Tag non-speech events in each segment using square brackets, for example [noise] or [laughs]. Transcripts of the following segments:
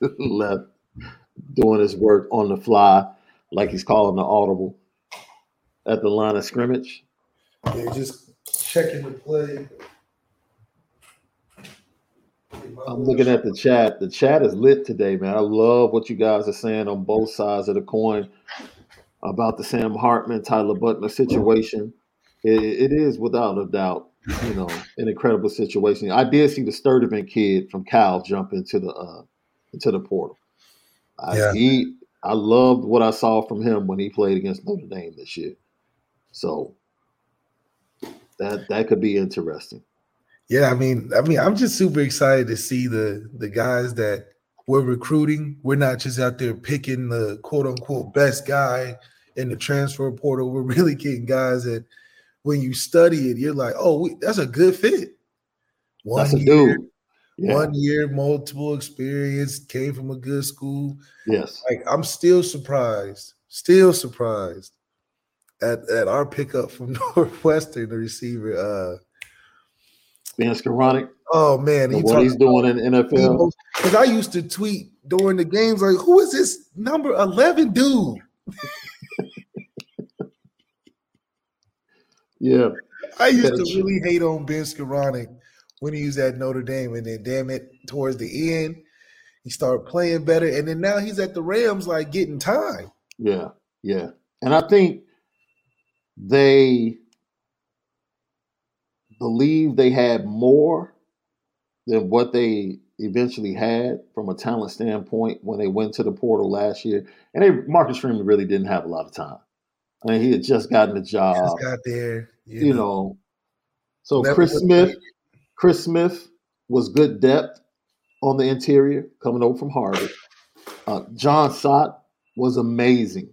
[laughs] left doing his work on the fly, like he's calling the audible at the line of scrimmage. Yeah, just checking the play. I'm looking at the chat. The chat is lit today, man. I love what you guys are saying on both sides of the coin about the Sam Hartman, Tyler Buchner situation. It, it is without a doubt, you know, an incredible situation. I did see the Sturdivant kid from Cal jump into the uh, into the portal. I, Yeah. he, I loved what I saw from him when he played against Notre Dame this year. So that that could be interesting. Yeah, I mean, I mean, I'm just super excited to see the the guys that we're recruiting. We're not just out there picking the quote unquote best guy in the transfer portal. We're [laughs] really getting guys that when you study it, you're like, oh, we, that's a good fit. One That's a year, dude. Yeah. one year, multiple experience, came from a good school. Yes. Like I'm still surprised, still surprised at at our pickup from [laughs] Northwestern, the receiver. Uh Ben Skowronek, oh man, he what he's doing in NFL. Because I used to tweet during the games like, "Who is this number eleven dude?" [laughs] Yeah. I used to really hate on Ben Skowronek when he was at Notre Dame, and then damn it, towards the end, he started playing better, and then now he's at the Rams, like getting time. Yeah. Yeah. And I think they believe they had more than what they eventually had from a talent standpoint when they went to the portal last year. And they, Marcus Freeman really didn't have a lot of time. I mean, he had just gotten the job. Just got there, you know. So Never Chris Smith, Chris Smith was good depth on the interior coming over from Harvard. Uh, Jon Sot was amazing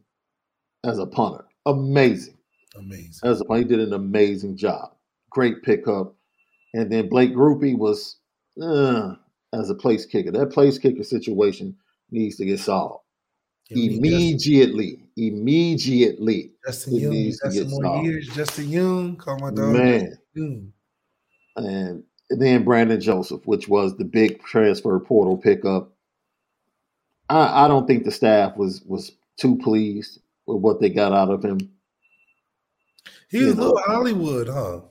as a punter. Amazing amazing. as a punter. He did an amazing job. Great pickup. And then Blake Grupe was uh, as a place kicker. That place kicker situation needs to get solved immediately. Immediately. Justin Yoon, needs to got some get more solved. years. Justin Yoon, call my dog. Man. Yoon. and then Brandon Joseph, which was the big transfer portal pickup. I, I don't think the staff was was too pleased with what they got out of him. He was You a know. little Hollywood, huh?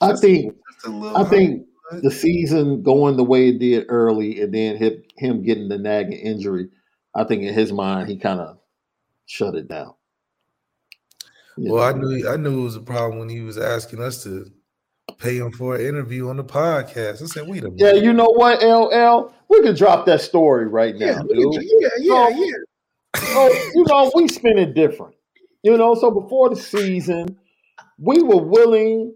I Just- think I think Hollywood. the season going the way it did early, and then him, him getting the nagging injury. I think in his mind he kind of shut it down. You Well, I knew I knew it was a problem when he was asking us to pay him for an interview on the podcast. I said, "Wait a minute, Yeah, you know what, LL? We could drop that story right now, yeah, dude. can- yeah, yeah, So- yeah." oh, you know, we spin it different. You know, so before the season, we were willing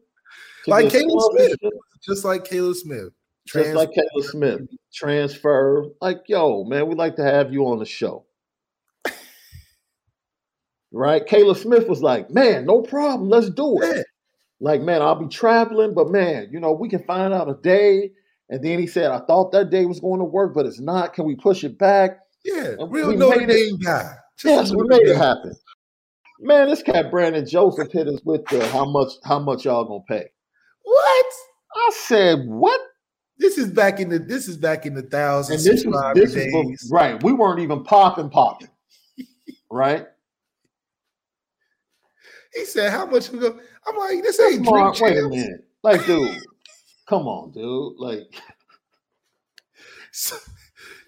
Like Caleb Smith. Just like Caleb Smith, just like Caleb Smith, transfer. Like, yo, man, we'd like to have you on the show. Right? Caleb Smith was like, man, no problem, let's do it. Like, man, I'll be traveling, but man, you know, we can find out a day. And then he said, I thought that day was going to work, but it's not. Can we push it back? Yeah, And real we Notre it- Dame guy. Just Yes, we made it happen. Man, this cat Brandon Joseph hit us with the how much how much y'all gonna pay. What? I said, what? This is back in the this is back in the thousands. And this was this days. was right. We weren't even popping popping. right? He said, "How much we go?" I'm like, "This ain't come on, Wait a minute, like, dude, come on, dude, like." [laughs] So,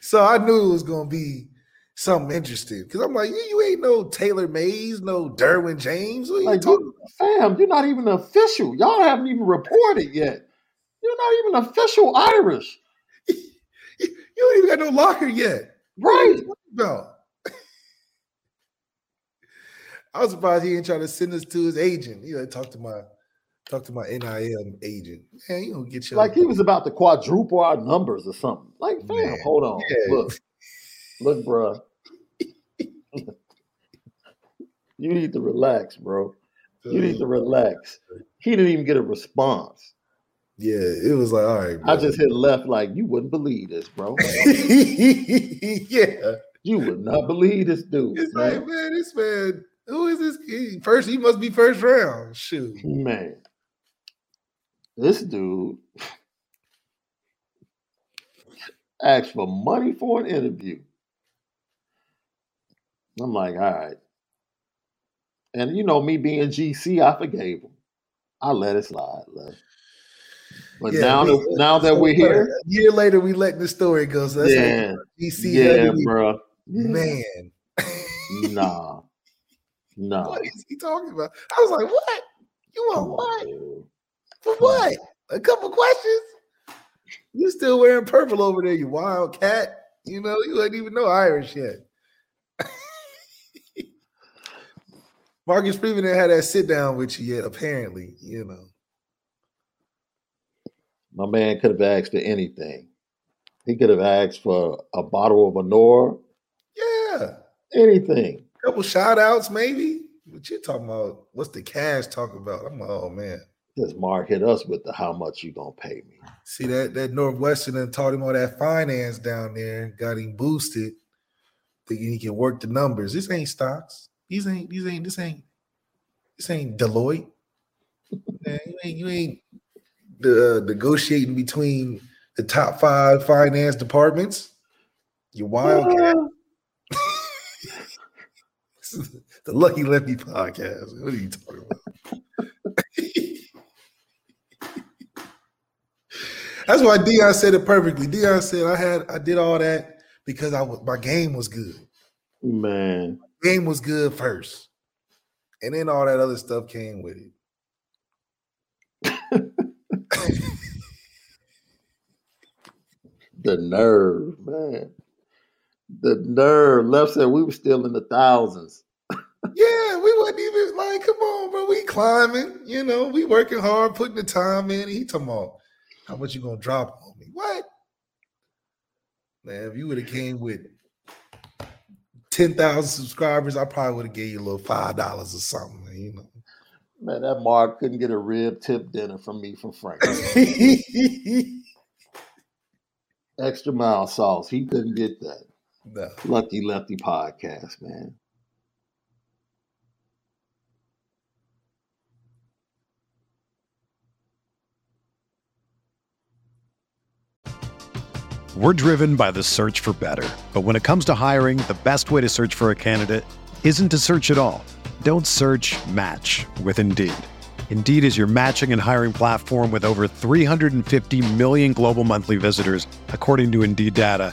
so I knew it was gonna be something interesting because I'm like, you, ain't no Taylor Mays, no Derwin James. What like, you, fam, you're not even official. Y'all haven't even reported yet. You're not even official Irish. [laughs] you, you don't even got no locker yet. Right. No. I was surprised he didn't try to send us to his agent. You know, talk to my talk to my NIL agent. Man, you don't get your like he was about to quadruple our numbers or something. Like, fam, Man. hold on. Yeah. Look, look, bro. you need to relax, bro. You need to relax. He didn't even get a response. Yeah, it was like, all right. Bro. I just hit left like you wouldn't believe this, bro. [laughs] yeah. You would not believe this dude. It's man. like, man, this man who is this? He, first, he must be first round. Shoot, man, this dude asked for money for an interview. I'm like, all right. And you know, me being GC, I forgave him. I let it slide. But yeah, now, we, that, now that we're here, a year later, we let the story go. So yeah, GC, yeah, bro, man, [laughs] nah. No. What is he talking about? I was like, what? You want what? For what? A couple questions? You still wearing purple over there, you wild cat. You know, you didn't even know Irish yet. [laughs] Marcus Freeman didn't have that sit down with you yet, apparently, you know. My man could have asked for anything. He could have asked for a bottle of Anor. Yeah. Anything couple shout outs, maybe. What you talking about? What's the cash talking about? I'm like, oh man. Just Mark hit us with the how much you gonna pay me. See that that Northwestern and taught him all that finance down there, got him boosted, thinking he can work the numbers. This ain't stocks. These ain't these ain't this ain't this ain't Deloitte. [laughs] man, you ain't you ain't uh, negotiating between the top five finance departments. You wildcat. [laughs] the Lucky Lefty podcast. What are you talking about? That's why Deion said it perfectly. Deion said I had I did all that because I was my game was good. Man, my game was good first, and then all that other stuff came with it. [laughs] the nerve, man. The nerve. Left said we were still in the thousands. yeah, we wasn't even like, come on, bro. We climbing, you know, we working hard, putting the time in. He talking about how much you gonna drop on me. What? Man, if you would have came with 10,000 subscribers, I probably would have gave you a little five dollars or something, you know. Man, that Mark couldn't get a rib tip dinner from me from Frank. [laughs] Extra mile sauce. He couldn't get that. No. Lucky Lefty podcast, man. We're driven by the search for better. But when it comes to hiring, the best way to search for a candidate isn't to search at all. Don't search match with Indeed. Indeed is your matching and hiring platform with over 350 million global monthly visitors, according to Indeed data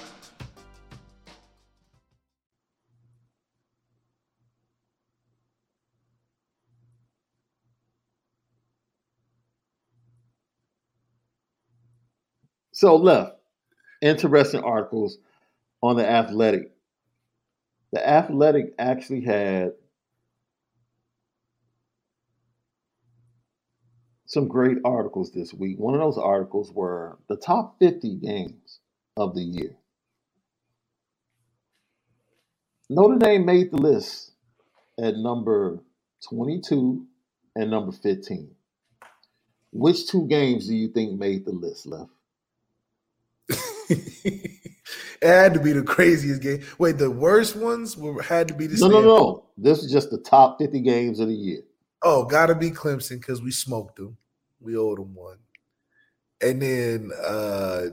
So left. Interesting articles on the athletic. The athletic actually had some great articles this week. One of those articles were the top 50 games of the year. Notre Dame made the list at number 22 and number 15. Which two games do you think made the list, Left? [laughs] it had to be the craziest game. Wait, the worst ones were had to be the No, no, no. This is just the top 50 games of the year. Oh, gotta be Clemson because we smoked them. We owed them one. And then uh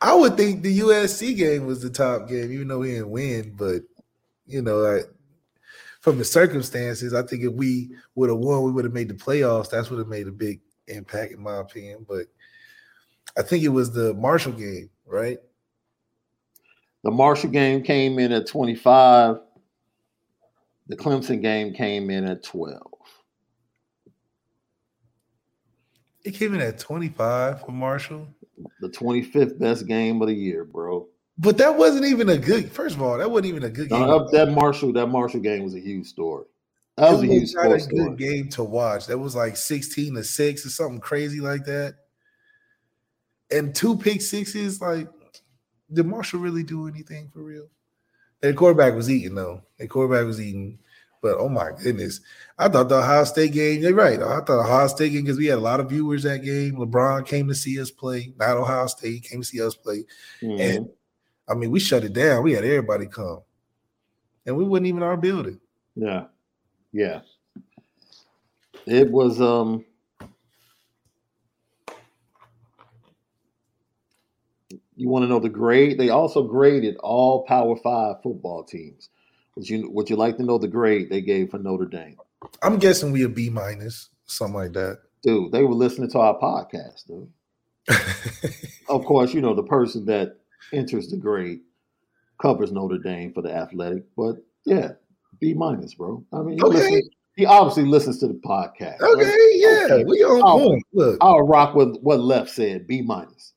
I would think the USC game was the top game, even though we didn't win. But you know, I, from the circumstances, I think if we would have won, we would have made the playoffs. That's what have made a big impact, in my opinion. But I think it was the Marshall game, right? The Marshall game came in at 25. The Clemson game came in at 12. It came in at 25 for Marshall. The 25th best game of the year, bro. But that wasn't even a good. First of all, that wasn't even a good game. No, that Marshall, that Marshall game was a huge story. That was, it a huge not a story. game to watch. That was like 16 to 6 or something crazy like that. And two pick sixes, like, did Marshall really do anything for real? Their quarterback was eating, though. Their quarterback was eating. But oh my goodness. I thought the Ohio State game, you're right. I thought Ohio State game, because we had a lot of viewers that game. LeBron came to see us play, not Ohio State, came to see us play. Mhm. And I mean, we shut it down. We had everybody come. And we wasn't even our building. Yeah. Yeah. It was um you want to know the grade? They also graded all Power Five football teams. Would you would you like to know the grade they gave for Notre Dame? I'm guessing we a B minus, something like that. Dude, they were listening to our podcast, dude. [laughs] Of course, you know the person that enters the grade covers Notre Dame for the athletic, but yeah, B minus, bro. I mean, he, Okay. he obviously listens to the podcast. right? okay, yeah, Okay. we on Oh. point. Look, I'll rock with what Left said. B minus.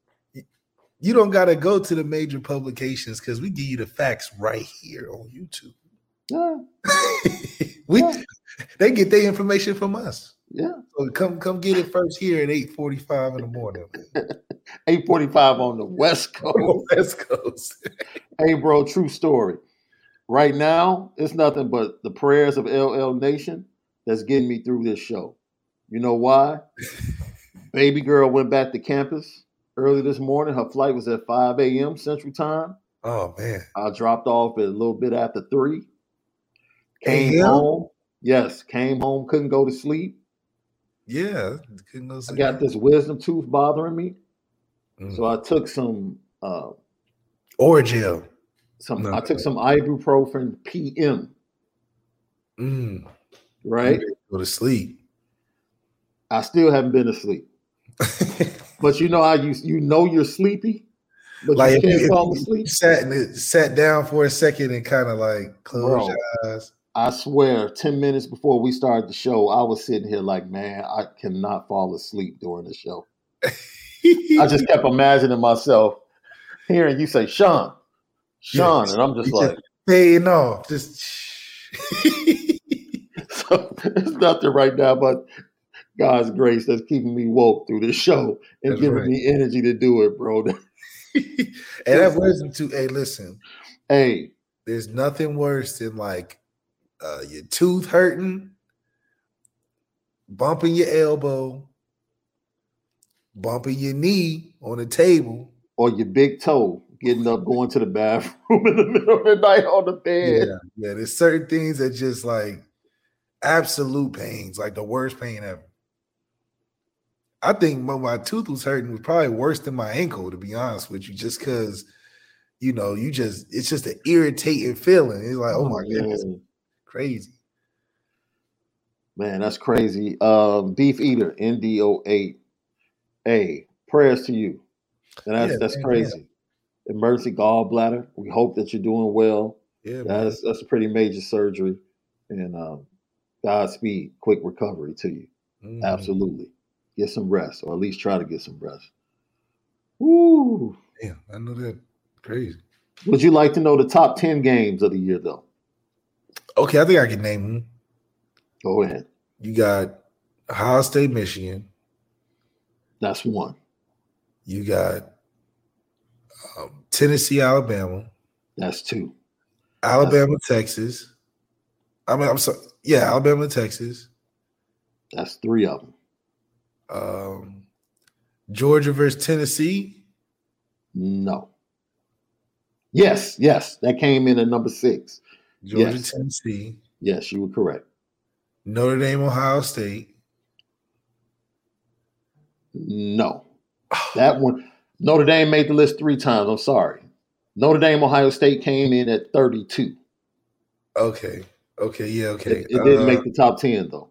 You don't got to go to the major publications because we give you the facts right here on YouTube. Yeah, [laughs] we Yeah. they get their information from us. yeah. So come come get it first here at 8:45 in the morning. [laughs] Eight forty five on the West [laughs] Coast. West Coast. hey, bro, true story. Right now, it's nothing but the prayers of LL Nation that's getting me through this show. You know why? Baby girl went back to campus early this morning. Her flight was at 5 a.m. Central Time. Oh man. I dropped off at a little bit after three. Came AM? home. Yes, came home, couldn't go to sleep. Yeah. Couldn't go I got this wisdom tooth bothering me. Mm. So I took some uh Orgel. some No. I took some ibuprofen PM, Mm. right? Go to sleep. I still haven't been asleep. [laughs] But you know how you you know you're sleepy, but like you can't if fall asleep. sat and sat down for a second and kind of like closed Bro. your eyes. I swear, 10 minutes before we started the show, I was sitting here like, man, I cannot fall asleep during the show. I just kept imagining myself hearing you say, Shaun, Shaun, and I'm just like, fading off. Just [laughs] so it's nothing right now but God's grace that's keeping me woke through this show and That's giving right. me energy to do it, bro. [laughs] and that wisdom too. Hey, listen, hey, there's nothing worse than like uh, your tooth hurting, bumping your elbow, bumping your knee on the table. or your big toe getting up, going to the bathroom [laughs] in the middle of the night on the bed. Yeah, yeah. There's certain things that just like absolute pains, like the worst pain ever. I think when my tooth was hurting was probably worse than my ankle, to be honest with you, just because you know, you just it's just an irritating feeling. It's like, oh my goodness, man. crazy. Man, that's crazy. Um, Beef Eater, NDO8. Hey, prayers to you. And that's Yeah, that's man, crazy. Emergency gallbladder. We hope that you're doing well. Yeah, man. That's that's a pretty major surgery. And um, Godspeed, quick recovery to you. Mhm. Absolutely. Get some rest, or at least try to get some rest. Woo. Damn, I know that. Crazy. Would you like to know the top 10 games of the year, though? Okay, I think I can name them. Go ahead. You got Ohio State, Michigan. That's one. You got um, Tennessee, Alabama. That's two. Alabama, That's Texas. I mean, I'm sorry. Yeah, Alabama, Texas. That's three of them. Um, Georgia versus Tennessee. No. Yes, yes, that came in at number six. Georgia, yes. Tennessee. Yes, you were correct. Notre Dame, Ohio State. No. That one, Notre Dame made the list three times. I'm sorry. Notre Dame, Ohio State came in at 32. Okay. Okay. Yeah. Okay. It, it didn't uh, make the top 10, though.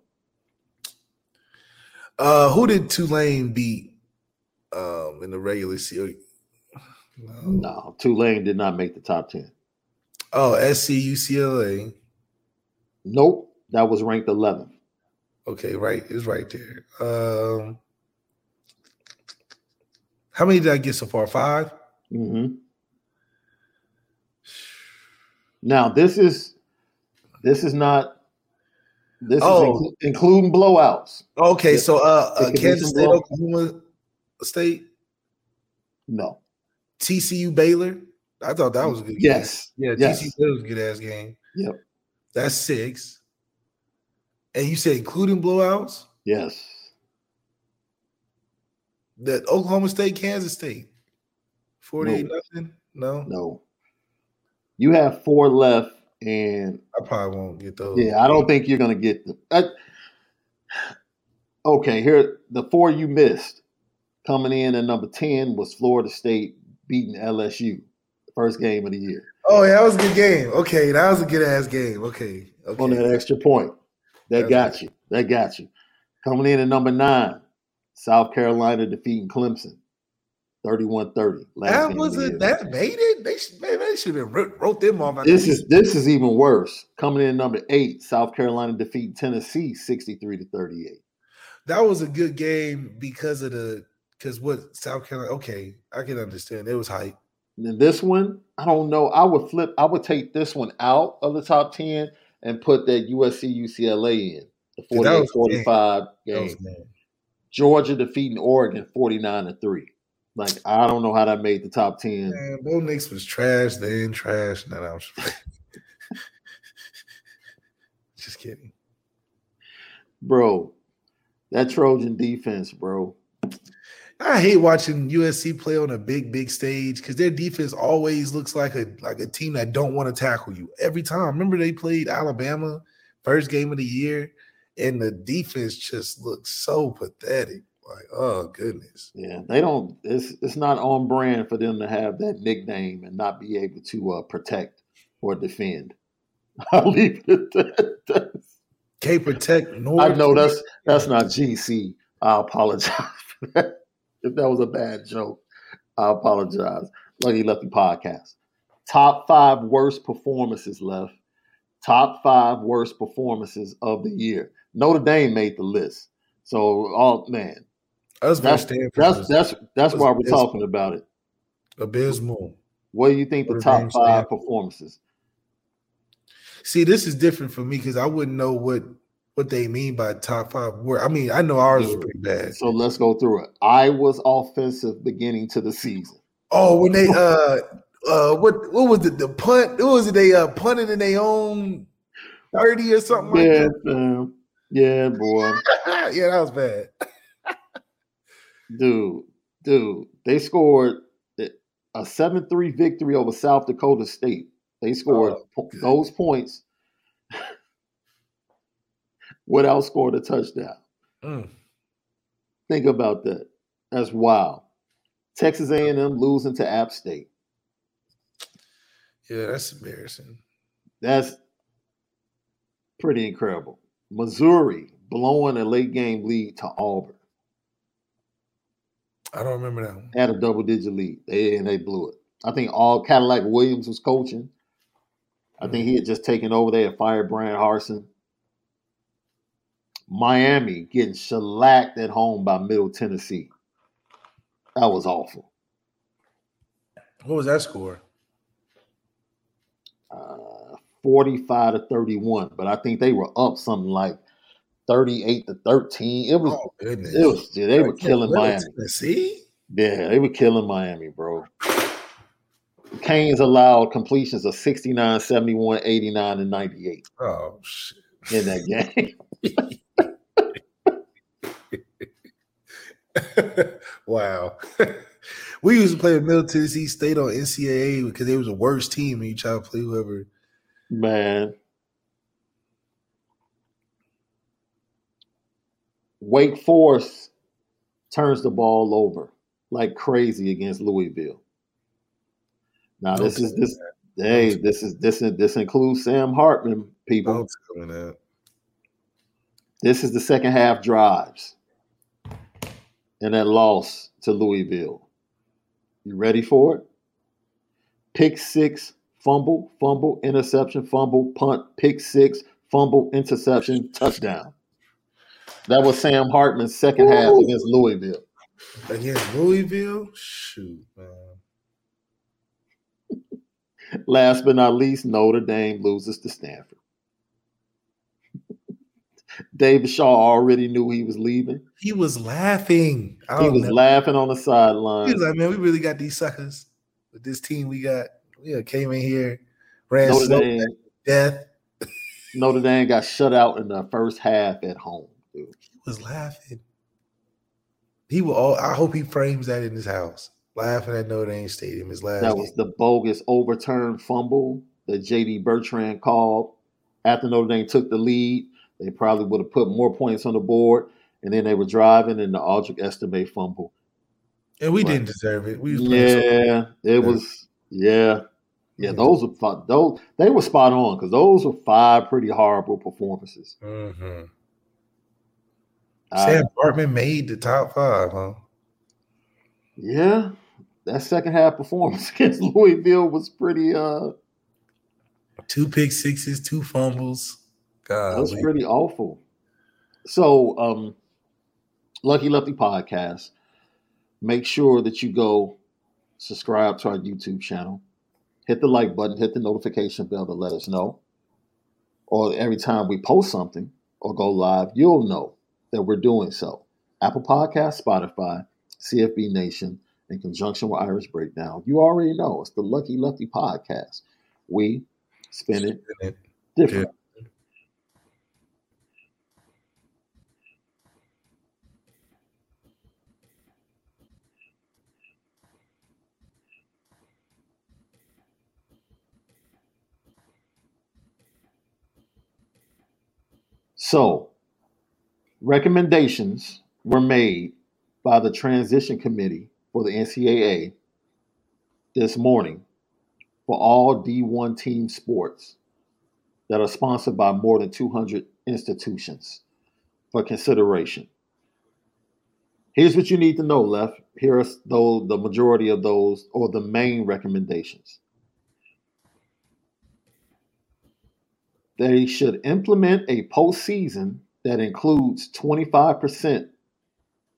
Uh, who did Tulane beat um, in the regular season? No. no, Tulane did not make the top 10. Oh, SC UCLA. Nope. That was ranked 11th. Okay, right. It's right there. Um, how many did I get so far? 5 Mm-hmm. Now this is this is not this oh. is inc- including blowouts. Okay, so uh, uh Kansas State, Oklahoma State. No. TCU Baylor. I thought that was a good. Yes. Game. Yeah. Yes. TCU Baylor was a good ass game. Yep. That's six. And you said including blowouts? Yes. That Oklahoma State, Kansas State. 48 no. nothing? No. No. You have four left, and I probably won't get those. Yeah, I don't think you're gonna get them. I, okay, here the four you missed. Coming in at number 10 was Florida State beating LSU. First game of the year. Oh, yeah, that was a good game. Okay, that was a good ass game. Okay. okay. On that extra point. That got you. That got you. Coming in at number nine, South Carolina defeating Clemson. 31-30. That was it. That made it. They should, man, they should have wrote, wrote them off. This is this is even worse. Coming in number eight, South Carolina defeat Tennessee 63 to 38. That was a good game because of the because what South Carolina. Okay, I can understand. It was hype. And this one, I don't know. I would flip. I would take this one out of the top ten and put that USC UCLA in the 48 45 game. Georgia defeating Oregon 49 to 3. Like, I don't know how that made the top 10. Man, Bo Nix was trash, then trash. No, no, [laughs] just kidding. Bro, that Trojan defense, bro. I hate watching USC play on a big, big stage because their defense always looks like a like a team that don't want to tackle you every time. Remember they played Alabama first game of the year, and the defense just looks so pathetic. Like, oh goodness. Yeah, they don't. It's it's not on brand for them to have that nickname and not be able to uh, protect or defend. [laughs] I'll leave it at that. Can't protect. Nor I know that's that's not GC. I apologize for that if that was a bad joke, I apologize. Lucky Lefty podcast. Top five worst performances left. Top five worst performances of the year. Notre Dame made the list. So, oh man, that's that's that's, that's, that's why we're talking about it. Abysmal. What do you think the top five performances? See, this is different for me because I wouldn't know what what they mean by top five word. I mean, I know ours is pretty bad. So let's go through it. I was offensive beginning to the season. Oh, when they uh uh what what was it the punt? What was it they uh punted in their own 30 or something like yeah, that? yeah, boy. [laughs] yeah, that was bad. Dude, dude, they scored a 7-3 victory over South Dakota State. They scored oh, those points [laughs] without scoring a touchdown. Mm. Think about that. That's wild. Texas A&M losing to App State. Yeah, that's embarrassing. That's pretty incredible. Missouri blowing a late game lead to Auburn. I don't remember that one. Had a double digit lead. They and they blew it. I think all Cadillac Williams was coaching. I think he had just taken over. They had fired Bryan Harsin. Miami getting shellacked at home by Middle Tennessee. That was awful. What was that score? Uh, 45 to 31, but I think they were up something like 38 to 13. It was, oh, goodness. It was yeah, they were killing Miami. See? Yeah, they were killing Miami, bro. Canes allowed completions of 69, 71, 89, and 98. Oh, shit. In that game. [laughs] wow. [laughs] we used to play with Middle Tennessee State on NCAA because they was the worst team and you try to play whoever. Man. Wake Forest turns the ball over like crazy against Louisville. Now this is this hey, this is this this includes Sam Hartman, people. This is the second half drives and that loss to Louisville. You ready for it? Pick six, fumble, fumble, interception, fumble, punt, pick six, fumble, interception, touchdown. That was Sam Hartman's second Ooh. half against Louisville. Against Louisville? Shoot, man. Last but not least, Notre Dame loses to Stanford. David Shaw already knew he was leaving. He was laughing. He was know. laughing on the sideline. He was like, "Man, we really got these suckers with this team. We got, yeah, came in here, ran Notre Dame, death. Notre Dame got shut out in the first half at home. Dude. He was laughing. He will. All, I hope he frames that in his house. Laughing at Notre Dame Stadium. His last. That was the bogus overturned fumble that JD Bertrand called after Notre Dame took the lead. They probably would have put more points on the board, and then they were driving, and the Audric Estime fumble. And we didn't deserve it. We yeah, it was yeah, yeah. Those were those they were spot on because those were five pretty horrible performances. Mm-hmm. Sam Hartman made the top five, huh? Yeah, that second half performance [laughs] against Louisville was pretty. uh Two pick sixes, two fumbles. God, that was man. pretty awful. So, um Lucky Lefty podcast. Make sure that you go subscribe to our YouTube channel. Hit the like button, hit the notification bell to let us know. Or every time we post something or go live, you'll know that we're doing so. Apple Podcast, Spotify, CFB Nation, in conjunction with Irish Breakdown. You already know it's the Lucky Lefty podcast. We spin it, it. different. Yeah. So, recommendations were made by the transition committee for the NCAA this morning for all D1 team sports that are sponsored by more than 200 institutions for consideration. Here's what you need to know, Left. Here are though the majority of those or the main recommendations. They should implement a postseason that includes 25%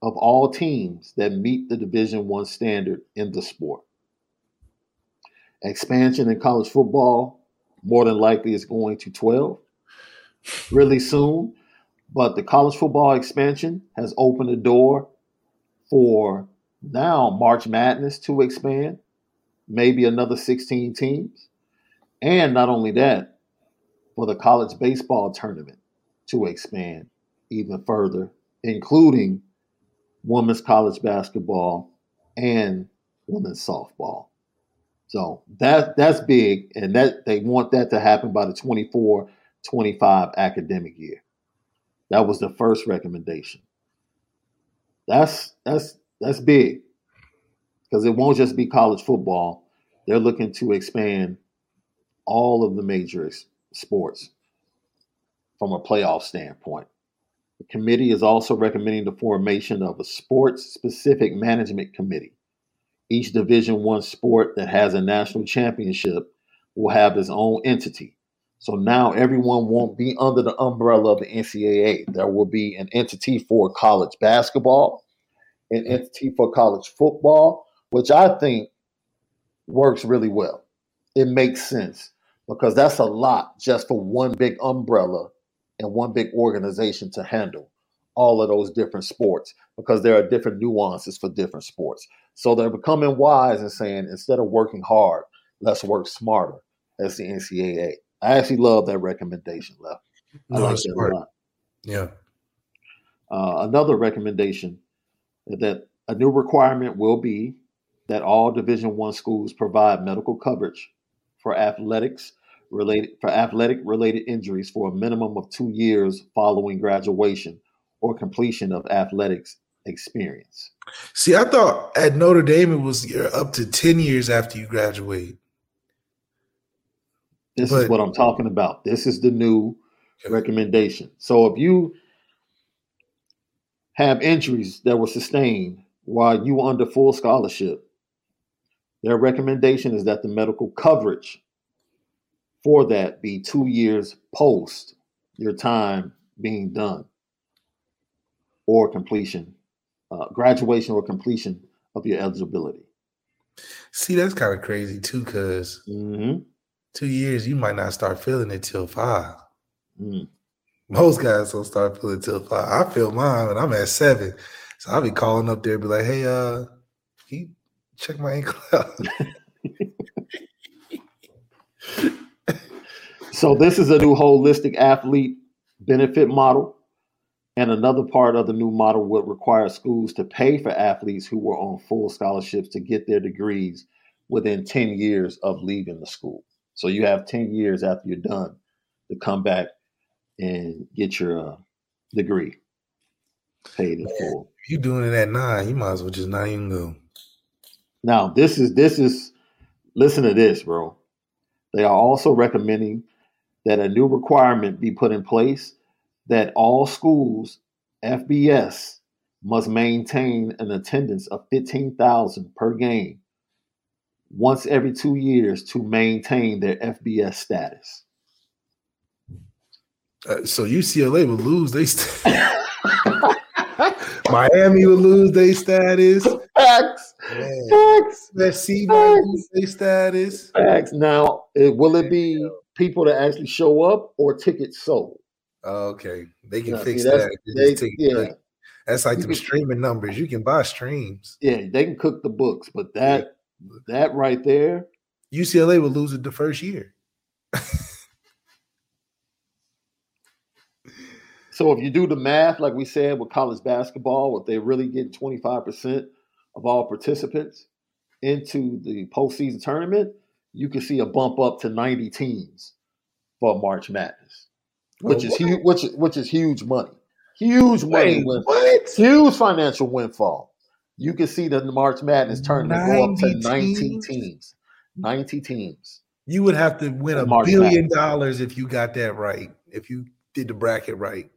of all teams that meet the Division 1 standard in the sport. Expansion in college football more than likely is going to 12 really soon, but the college football expansion has opened the door for now March Madness to expand, maybe another 16 teams. And not only that, for the college baseball tournament to expand even further, including women's college basketball and women's softball. So that that's big, and that they want that to happen by the 24-25 academic year. That was the first recommendation. That's that's that's big because it won't just be college football. They're looking to expand all of the major sports from a playoff standpoint. The committee is also recommending the formation of a sports specific management committee. Each Division 1 sport that has a national championship will have its own entity. So now everyone won't be under the umbrella of the NCAA. There will be an entity for college basketball, an entity for college football, which I think works really well. It makes sense because that's a lot just for one big umbrella and one big organization to handle all of those different sports because there are different nuances for different sports. So they're becoming wise and saying instead of working hard, let's work smarter as the NCAA. I actually love that recommendation, Left. I No, like that a lot. Yeah. Uh, another recommendation that a new requirement will be that all Division One schools provide medical coverage for athletics related for athletic related injuries for a minimum of two years following graduation or completion of athletics experience. See, I thought at Notre Dame it was you're up to 10 years after you graduate. This is what I'm talking about. This is the new Okay. recommendation. So if you have injuries that were sustained while you were under full scholarship, their recommendation is that the medical coverage for that be two years post your time being done or completion, uh, graduation or completion of your eligibility. See, that's kind of crazy too, because Mhm. two years you might not start feeling it till five. Mm. Most guys don't start feeling it till five. I feel mine when I'm at seven. So I'll be calling up there, be like, hey, uh, can you check my ankle out? [laughs] [laughs] So this is a new holistic athlete benefit model. And another part of the new model would require schools to pay for athletes who were on full scholarships to get their degrees within 10 years of leaving the school. So you have 10 years after you're done to come back and get your uh, degree paid in full. If you doing it at nine, you might as well just not even go. Now, this is this is listen to this, bro. They are also recommending that a new requirement be put in place that all schools FBS must maintain an attendance of 15,000 per game once every 2 years to maintain their FBS status. Uh, so UCLA would lose they st- [laughs] Miami would lose their status. Facts. Man, Facts. USC might lose their status. Facts. Now, it, will it be people that actually show up or tickets sold? Oh, okay, they can Yeah, fix see, that. They they- yeah. like, that's like You can- streaming numbers. You can buy streams. Yeah, they can cook the books, but that that right there, UCLA would lose it the first year. so if you do the math, like we said with college basketball, if they really get 25% of all participants into the postseason tournament, you can see a bump up to 90 teams for March Madness, which Oh, is huge, which is which is huge money. Huge money Wait, what? huge financial windfall. You can see the March Madness tournament go up to 90 90 teams? teams. 90 teams. You would have to win a March billion Madness. dollars if you got that right. If you did the bracket right.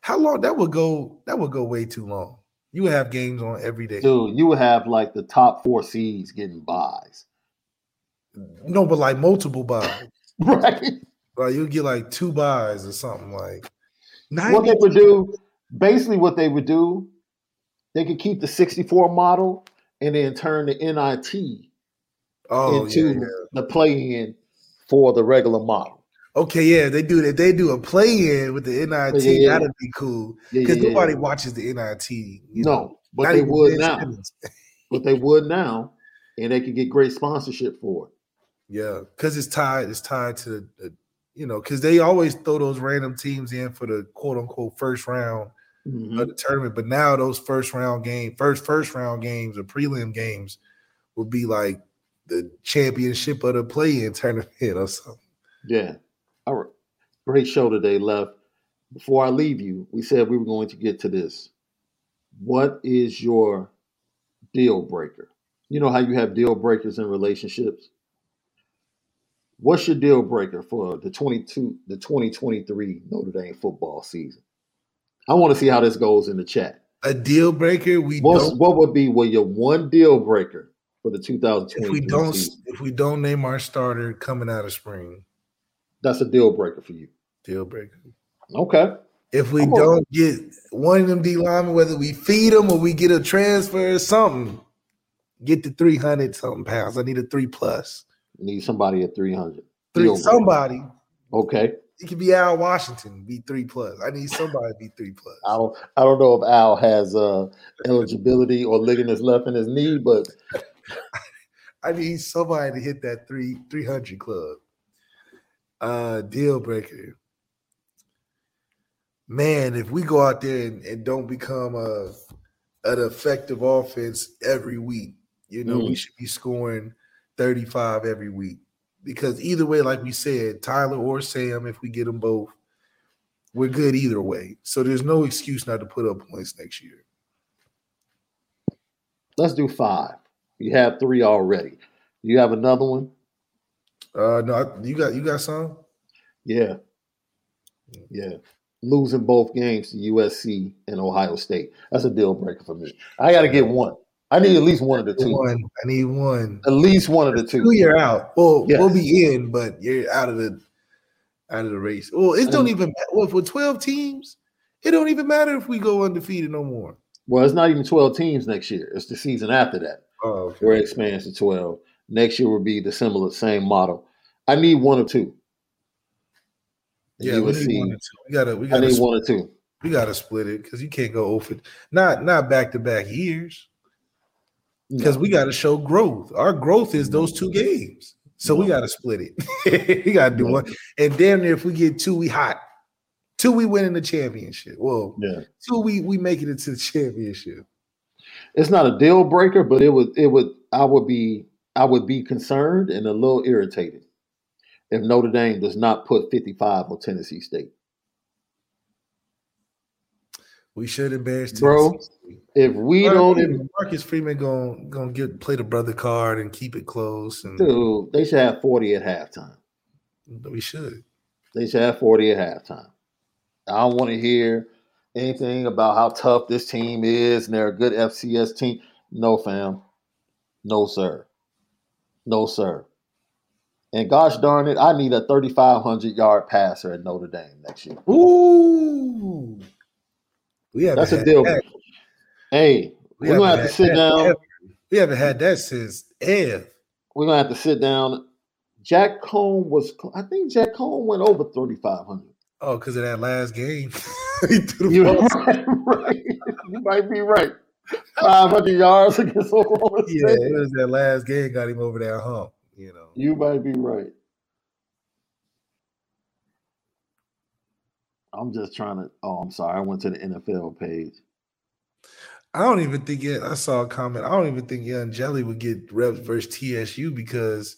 How long that would go? That would go way too long. You would have games on every day. Dude, you would have like the top four seeds getting buys. No, but like multiple buys. [laughs] Right. Like you'll get like two buys or something like. What they would do, basically what they would do, they could keep the 64 model and then turn the NIT oh, into yeah, yeah. the play-in for the regular model. Okay, yeah, they do that. They do a play in with the NIT. Yeah, yeah. That'd be cool because nobody watches the NIT. you No, know. but they would now. But they would now, and they could get great sponsorship for it. Yeah, because it's tied. It's tied to the, you know, because they always throw those random teams in for the quote unquote first round Mhm. of the tournament. But now those first round game, first first round games or prelim games will be like the championship of the play-in tournament or something. Yeah. All right. Great show today, Love. Before I leave you, we said we were going to get to this. What is your deal breaker? You know how you have deal breakers in relationships? What's your deal breaker for the 22 the 2023 Notre Dame football season? I want to see how this goes in the chat. A deal breaker. We What's, what would be well, your one deal breaker for the 2023 If we don't. season? If we don't name our starter coming out of spring, That's a deal breaker for you. deal breaker. Okay. If we don't get one of them D linemen, whether we feed them or we get a transfer or something, Get the 300 something pounds. I need a three plus. Need somebody at 300. Three, somebody. Okay. It could be Al Washington, be three plus. I need somebody to be three plus. I don't I don't know if Al has uh eligibility or ligaments left in his knee, but [laughs] I need somebody to hit that three 300 club. Uh deal breaker. Man, if we go out there and, and don't become a an effective offense every week, you know, we Mm. should be scoring 35 every week. Because either way, like we said, Tyler or Sam, if we get them both, we're good either way. So there's no excuse not to put up points next year. let's do five. You have three already. You have another one? Uh no, I- you got you got some? Yeah. Yeah. Losing both games to USC and Ohio State. That's a deal breaker for me. I got to get one. I need at least one of the two. One. I need one. At least one of the Two, two. you're out. Well, Yes. we'll be in, but you're out of the out of the race. Well, it don't even well for 12 teams, it don't even matter if we go undefeated no more. Well, it's not even 12 teams next year. It's the season after that Oh, where it expands to 12. Next year will be the similar, same model. I need one or two. yeah, we need one or two. We gotta we gotta need split, one or two. we gotta split it because you can't go oh over not not back to back years. Because we gotta show growth. Our growth is those two mm-hmm. games. So we gotta split it. [laughs] we gotta do No. one. And damn near if we get two, we hot. Two, we win in the championship. Well, Yeah. two, we we make it into the championship. It's not a deal breaker, but it would it would I would be I would be concerned and a little irritated if Notre Dame does not put 55 on Tennessee State. We should embarrass Bro, If we Marcus don't Freeman- Marcus Freeman gonna gonna get play the brother card and keep it close, and dude, they should have 40 at halftime. we should. They should have 40 at halftime. I don't want to hear anything about how tough this team is and they're a good FCS team. No, fam. No, sir. No, sir. And gosh darn it, I need a 3,500 yard passer at Notre Dame next year. Ooh, we haven't That's a deal. that. Hey, We we're going to haven't to sit down. ever. We haven't had that since Ev. We're going to have to sit down. Jack Coan was, I think Jack Coan went over 3,500. Oh, because of that last game. [laughs] he threw the You're [laughs] right, right. You might be right. 500 yards [laughs] against Oklahoma State. Yeah, it was that last game got him over that hump. You know. You might be right. I'm just trying to. Oh, I'm sorry. I went to the NFL page. I don't even think it. I saw a comment. I don't even think Young Jelly would get reps versus TSU because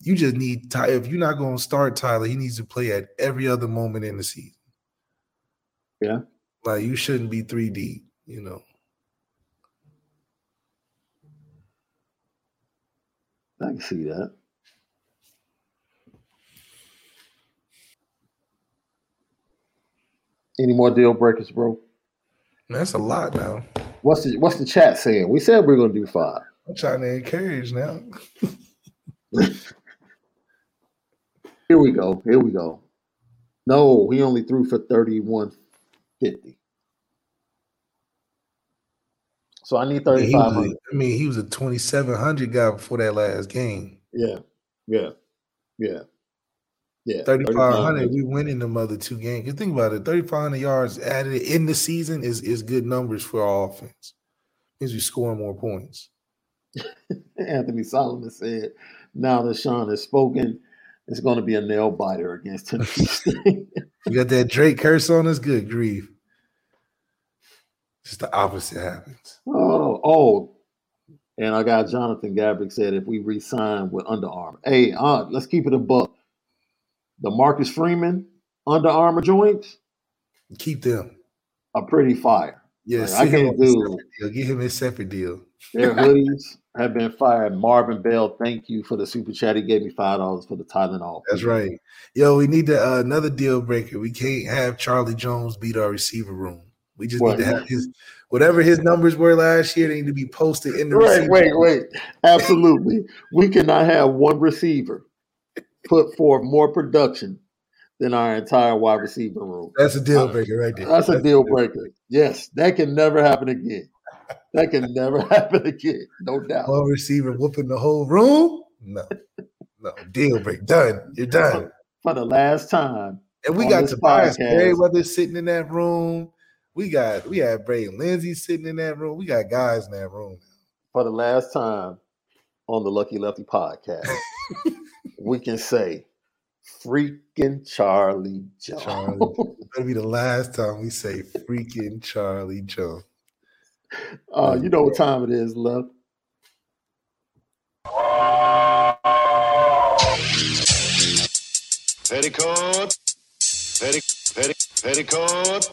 you just need Ty. If you're not going to start Tyler, he needs to play at every other moment in the season. Yeah. like you shouldn't be three deep. You know. I can see that. Any more deal breakers, bro? That's a lot now. What's the What's the chat saying? We said we are gonna do five. I'm trying to encourage now. [laughs] Here we go. Here we go. No, he only threw for thirty-one fifty. So I need He thirty-five. I mean, he was a 2,700 guy before that last game. Yeah, yeah, yeah, yeah. 3,500, we winning the mother two games. You think about it, 3,500 yards added in the season is is good numbers for our offense. Means we scoring more points. [laughs] Anthony Solomon said, "Now that Shaun has spoken, it's going to be a nail biter against Tennessee State." You got that Drake curse on us. Good grief. Just the opposite happens. oh, oh, and I got Jonathan Gabrick said, "If we re-sign with Under Armour, hey, uh, let's keep it a buck. The Marcus Freeman Under Armour joints Keep them. are pretty fire. Yeah, Like, I can't do-. Get him a separate deal. Their hoodies [laughs] have been fired. Marvin Bell, thank you for the super chat. He gave me five dollars for the Tylenol. That's right. Yo, we need to, uh, another deal breaker. We can't have Charlie Jones beat our receiver room. We just What? need to have his whatever his numbers were last year. They need to be posted in the Right, wait, room. wait. Absolutely. we cannot have one receiver put forth more production than our entire wide receiver room. That's a deal breaker right there. That's a deal breaker. Yes, that can never happen again. that can never [laughs] happen again. No doubt. One receiver whooping the whole room. No, no deal break. Done. You're done. For the last time. And we got Tobias Merriweather sitting in that room. We got we had Braden Lenzy sitting in that room. We got guys in that room. For the last time on the Lucky Lefty podcast, [laughs] we can say freaking Charlie Jones. [laughs] Charlie, that'll be the last time we say freaking Charlie Jones. Uh, you know what time it is, love. Petticoat, petti, petti, petticoat,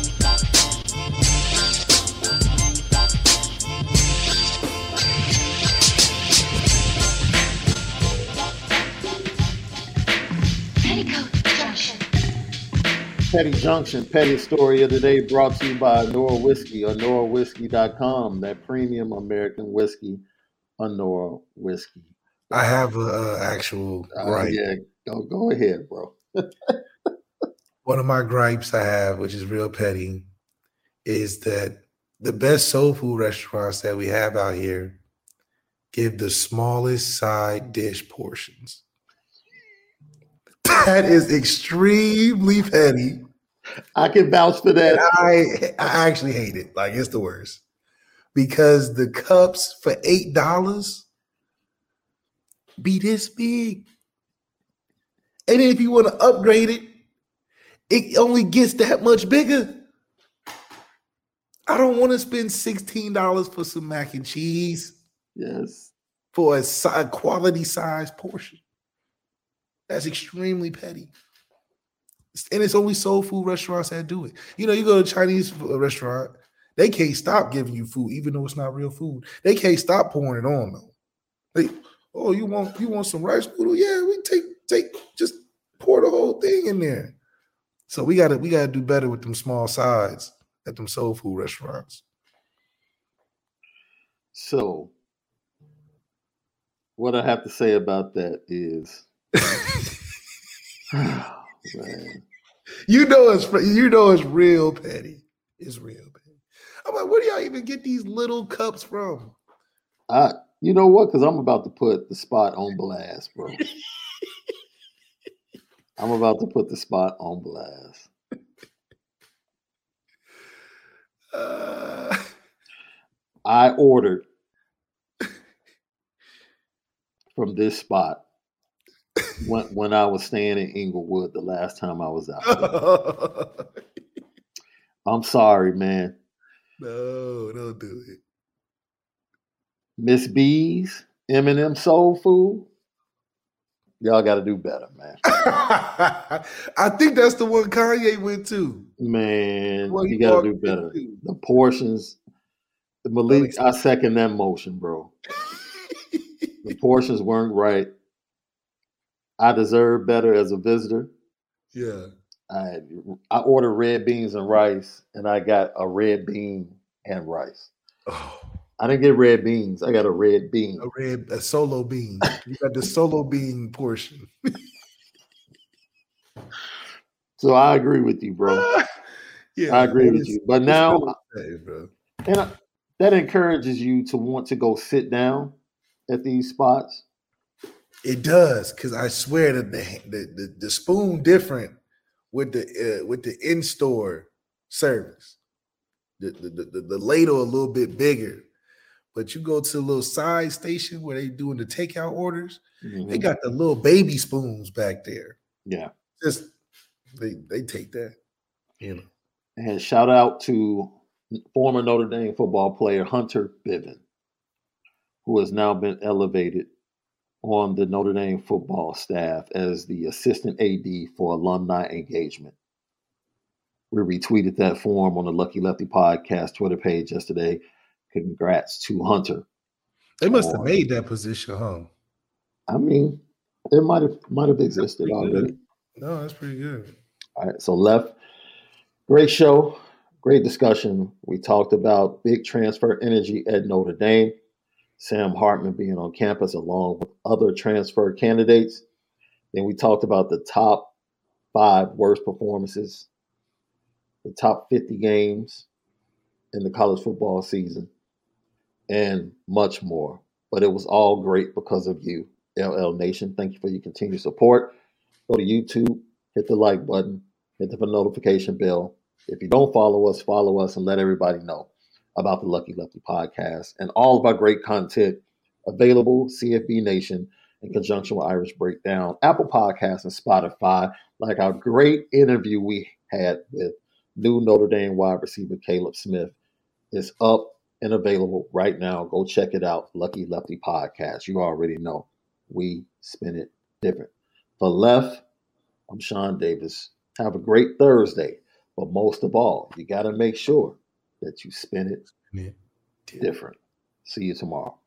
Petty Junction, Petty Story of the Day brought to you by Nora Whiskey or NoraWhiskey.com, that premium American whiskey, Nora Whiskey. I have a actual uh, gripe. Yeah, go, go ahead, bro. [laughs] One of my gripes I have, which is real petty, is that the best soul food restaurants that we have out here give the smallest side dish portions. That is extremely petty. I can vouch for that. I I actually hate it. Like it's the worst. Because the cups for eight dollars be this big. And then if you want to upgrade it, it only gets that much bigger. I don't want to spend $16 for some mac and cheese. Yes. For a, a quality size portion. That's extremely petty. And it's only soul food restaurants that do it. You know, you go to a Chinese uh, restaurant, they can't stop giving you food, even though it's not real food. They can't stop pouring it on though. They, oh, you want you want some rice noodle? Yeah, we take take just pour the whole thing in there. So we gotta we gotta do better with them small sides at them soul food restaurants. So what I have to say about that is You know it's you know it's real petty. It's real petty. I'm like, where do y'all even get these little cups from? I you know what? Because I'm about to put the spot on blast, bro. [laughs] I'm about to put the spot on blast. Uh... I ordered from this spot when when I was staying in Inglewood the last time I was out. [laughs] I'm sorry, man. No, don't do it. Miss B's, M&M Soul Food. Y'all got to do better, man. [laughs] I think that's the one Kanye went to. Man, you got to do better. The portions, the Malik, I second that motion, bro. the portions weren't right. I deserve better as a visitor. Yeah. I I ordered red beans and rice, and I got a red bean and rice. Oh. I didn't get red beans. I got a red bean. A red, a solo bean. you got the solo bean portion. so I agree with you, bro. [laughs] yeah, I agree with you. But now, bro. and I, that encourages you to want to go sit down at these spots it does because I swear that the, the the, the spoon different with the uh, with the in store service. The, the, the the ladle a little bit bigger, but you go to a little side station where they doing the takeout orders. Mm-hmm. They got the little baby spoons back there. Yeah, just they they take that. You know. And shout out to former Notre Dame football player Hunter Bivin, who has now been elevated on the Notre Dame football staff as the assistant AD for alumni engagement. We retweeted that form on the Lucky Lefty podcast Twitter page yesterday. Congrats to Hunter. They must have um, made that position, huh? I mean, it might have might have existed already. No, that's pretty good. All right, so left, great show, great discussion. We talked about big transfer energy at Notre Dame, Sam Hartman being on campus along with other transfer candidates. Then we talked about the top five worst performances, the top 50 games in the college football season, and much more. But it was all great because of you, LL Nation. Thank you for your continued support. Go to YouTube, hit the like button, hit the notification bell. If you don't follow us, follow us and let everybody know about the Lucky Lefty podcast and all of our great content available, CFB Nation, in conjunction with Irish Breakdown, Apple Podcasts, and Spotify, like our great interview we had with new Notre Dame wide receiver Caleb Smith is up and available right now. Go check it out. Lucky Lefty Podcast. You already know we spin it different. For left, I'm Shaun Davis. Have a great Thursday. But most of all, you got to make sure that you spin it yeah. different. See you tomorrow.